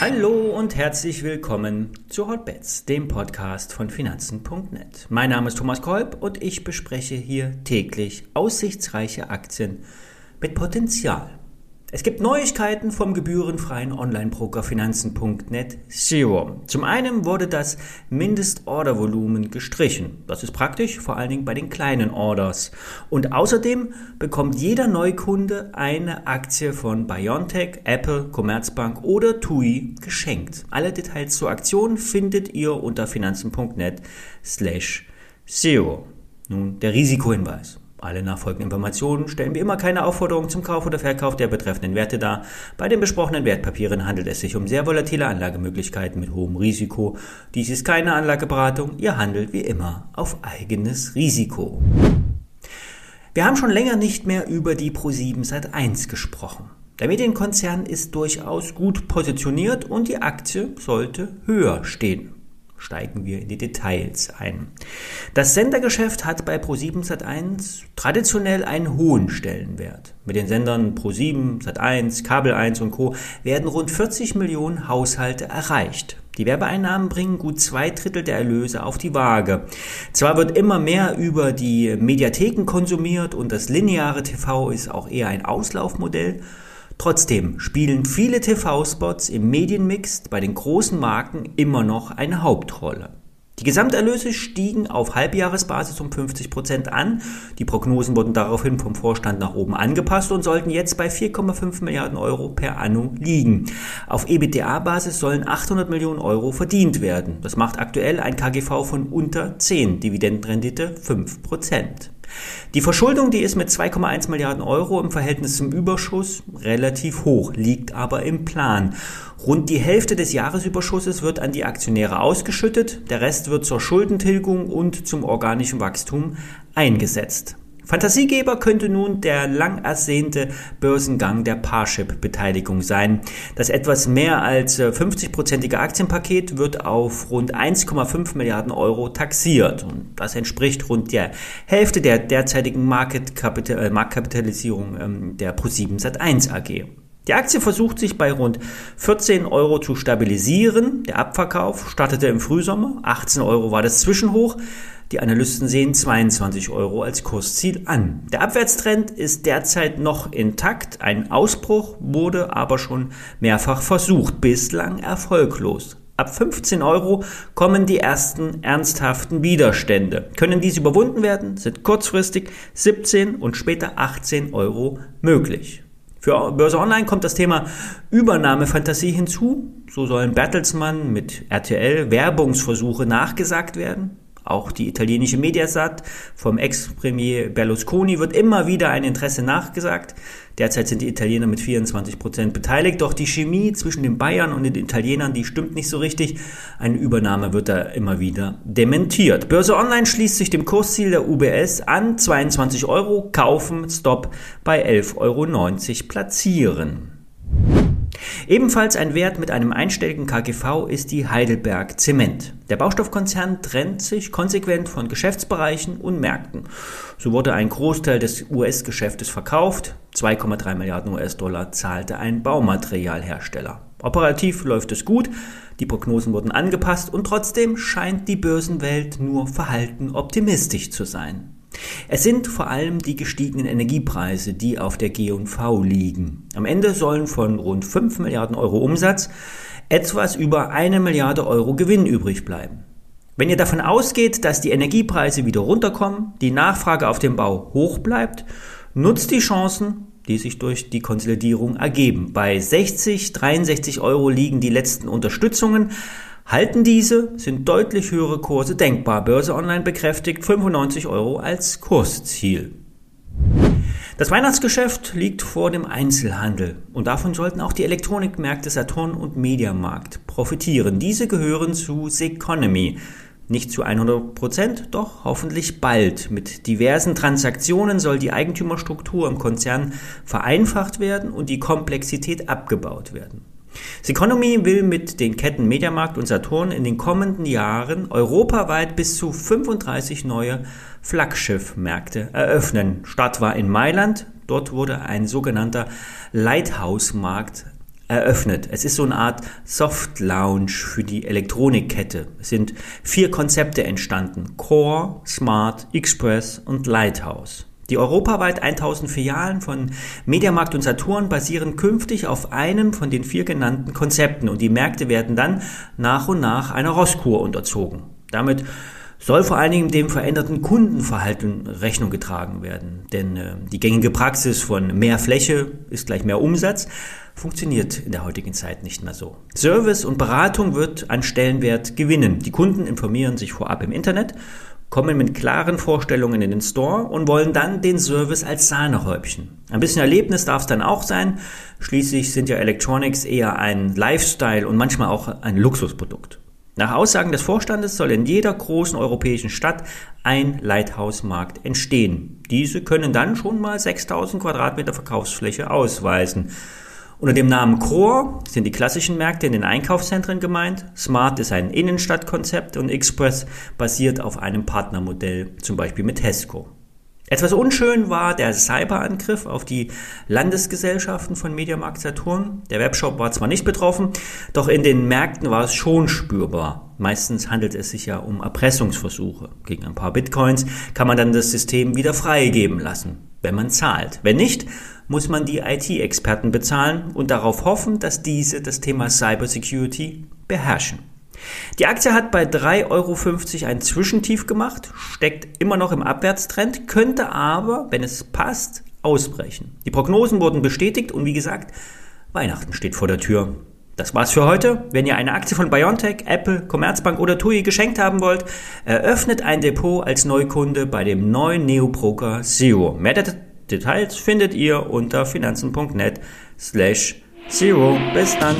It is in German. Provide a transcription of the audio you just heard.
Hallo und herzlich willkommen zu Hotbets, dem Podcast von Finanzen.net. Mein Name ist Thomas Kolb und ich bespreche hier täglich aussichtsreiche Aktien mit Potenzial. Es gibt Neuigkeiten vom gebührenfreien Online-Broker Finanzen.net Zero. Zum einen wurde das Mindestordervolumen gestrichen. Das ist praktisch, vor allen Dingen bei den kleinen Orders. Und außerdem bekommt jeder Neukunde eine Aktie von BioNTech, Apple, Commerzbank oder TUI geschenkt. Alle Details zur Aktion findet ihr unter finanzen.net slash Zero. Nun der Risikohinweis. Alle nachfolgenden Informationen stellen wie immer keine Aufforderung zum Kauf oder Verkauf der betreffenden Werte dar. Bei den besprochenen Wertpapieren handelt es sich um sehr volatile Anlagemöglichkeiten mit hohem Risiko. Dies ist keine Anlageberatung, ihr handelt wie immer auf eigenes Risiko. Wir haben schon länger nicht mehr über die Pro7 seit 1 gesprochen. Der Medienkonzern ist durchaus gut positioniert und die Aktie sollte höher stehen steigen wir in die Details ein. Das Sendergeschäft hat bei Pro7 Sat1 traditionell einen hohen Stellenwert. Mit den Sendern Pro7, Sat1, Kabel 1 und Co. werden rund 40 Millionen Haushalte erreicht. Die Werbeeinnahmen bringen gut zwei Drittel der Erlöse auf die Waage. Zwar wird immer mehr über die Mediatheken konsumiert und das lineare TV ist auch eher ein Auslaufmodell, Trotzdem spielen viele TV-Spots im Medienmix bei den großen Marken immer noch eine Hauptrolle. Die Gesamterlöse stiegen auf Halbjahresbasis um 50 Prozent an. Die Prognosen wurden daraufhin vom Vorstand nach oben angepasst und sollten jetzt bei 4,5 Milliarden Euro per anno liegen. Auf EBITDA-Basis sollen 800 Millionen Euro verdient werden. Das macht aktuell ein KGV von unter 10, Dividendenrendite 5 Prozent. Die Verschuldung, die ist mit 2,1 Milliarden Euro im Verhältnis zum Überschuss relativ hoch, liegt aber im Plan. Rund die Hälfte des Jahresüberschusses wird an die Aktionäre ausgeschüttet, der Rest wird zur Schuldentilgung und zum organischen Wachstum eingesetzt. Fantasiegeber könnte nun der lang ersehnte Börsengang der Parship-Beteiligung sein. Das etwas mehr als 50-prozentige äh, Aktienpaket wird auf rund 1,5 Milliarden Euro taxiert. Und das entspricht rund der Hälfte der derzeitigen äh, Marktkapitalisierung ähm, der Pro7 Sat1 AG. Die Aktie versucht sich bei rund 14 Euro zu stabilisieren. Der Abverkauf startete im Frühsommer. 18 Euro war das Zwischenhoch. Die Analysten sehen 22 Euro als Kursziel an. Der Abwärtstrend ist derzeit noch intakt. Ein Ausbruch wurde aber schon mehrfach versucht, bislang erfolglos. Ab 15 Euro kommen die ersten ernsthaften Widerstände. Können diese überwunden werden, sind kurzfristig 17 und später 18 Euro möglich. Für Börse Online kommt das Thema Übernahmefantasie hinzu. So sollen Bertelsmann mit RTL Werbungsversuche nachgesagt werden. Auch die italienische Mediasat vom Ex-Premier Berlusconi wird immer wieder ein Interesse nachgesagt. Derzeit sind die Italiener mit 24 Prozent beteiligt, doch die Chemie zwischen den Bayern und den Italienern, die stimmt nicht so richtig. Eine Übernahme wird da immer wieder dementiert. Börse Online schließt sich dem Kursziel der UBS an, 22 Euro, kaufen, Stop bei 11,90 Euro platzieren. Ebenfalls ein Wert mit einem einstelligen KGV ist die Heidelberg Zement. Der Baustoffkonzern trennt sich konsequent von Geschäftsbereichen und Märkten. So wurde ein Großteil des US-Geschäftes verkauft. 2,3 Milliarden US-Dollar zahlte ein Baumaterialhersteller. Operativ läuft es gut, die Prognosen wurden angepasst und trotzdem scheint die Börsenwelt nur verhalten optimistisch zu sein. Es sind vor allem die gestiegenen Energiepreise, die auf der G&V liegen. Am Ende sollen von rund 5 Milliarden Euro Umsatz etwas über eine Milliarde Euro Gewinn übrig bleiben. Wenn ihr davon ausgeht, dass die Energiepreise wieder runterkommen, die Nachfrage auf dem Bau hoch bleibt, nutzt die Chancen, die sich durch die Konsolidierung ergeben. Bei 60, 63 Euro liegen die letzten Unterstützungen. Halten diese, sind deutlich höhere Kurse denkbar. Börse Online bekräftigt 95 Euro als Kursziel. Das Weihnachtsgeschäft liegt vor dem Einzelhandel und davon sollten auch die Elektronikmärkte Saturn und Mediamarkt profitieren. Diese gehören zu Seconomy. Nicht zu 100 Prozent, doch hoffentlich bald. Mit diversen Transaktionen soll die Eigentümerstruktur im Konzern vereinfacht werden und die Komplexität abgebaut werden. Seconomy will mit den Ketten Mediamarkt und Saturn in den kommenden Jahren europaweit bis zu 35 neue Flaggschiffmärkte eröffnen. Start war in Mailand. Dort wurde ein sogenannter Lighthouse-Markt eröffnet. Es ist so eine Art Soft Lounge für die Elektronikkette. Es sind vier Konzepte entstanden. Core, Smart, Express und Lighthouse. Die europaweit 1000 Filialen von Mediamarkt und Saturn basieren künftig auf einem von den vier genannten Konzepten und die Märkte werden dann nach und nach einer Rosskur unterzogen. Damit soll vor allen Dingen dem veränderten Kundenverhalten Rechnung getragen werden. Denn äh, die gängige Praxis von mehr Fläche ist gleich mehr Umsatz funktioniert in der heutigen Zeit nicht mehr so. Service und Beratung wird an Stellenwert gewinnen. Die Kunden informieren sich vorab im Internet, kommen mit klaren Vorstellungen in den Store und wollen dann den Service als Sahnehäubchen. Ein bisschen Erlebnis darf es dann auch sein. Schließlich sind ja Electronics eher ein Lifestyle und manchmal auch ein Luxusprodukt. Nach Aussagen des Vorstandes soll in jeder großen europäischen Stadt ein Lighthouse-Markt entstehen. Diese können dann schon mal 6000 Quadratmeter Verkaufsfläche ausweisen. Unter dem Namen Core sind die klassischen Märkte in den Einkaufszentren gemeint. Smart ist ein Innenstadtkonzept und Express basiert auf einem Partnermodell, zum Beispiel mit Tesco. Etwas unschön war der Cyberangriff auf die Landesgesellschaften von Mediamarkt Saturn. Der Webshop war zwar nicht betroffen, doch in den Märkten war es schon spürbar. Meistens handelt es sich ja um Erpressungsversuche. Gegen ein paar Bitcoins kann man dann das System wieder freigeben lassen, wenn man zahlt. Wenn nicht, muss man die IT-Experten bezahlen und darauf hoffen, dass diese das Thema Cybersecurity beherrschen. Die Aktie hat bei 3,50 Euro ein Zwischentief gemacht, steckt immer noch im Abwärtstrend, könnte aber, wenn es passt, ausbrechen. Die Prognosen wurden bestätigt und wie gesagt, Weihnachten steht vor der Tür. Das war's für heute. Wenn ihr eine Aktie von BioNTech, Apple, Commerzbank oder TUI geschenkt haben wollt, eröffnet ein Depot als Neukunde bei dem neuen Neobroker Zero. Mehr Details findet ihr unter finanzen.net slash zero. Bis dann.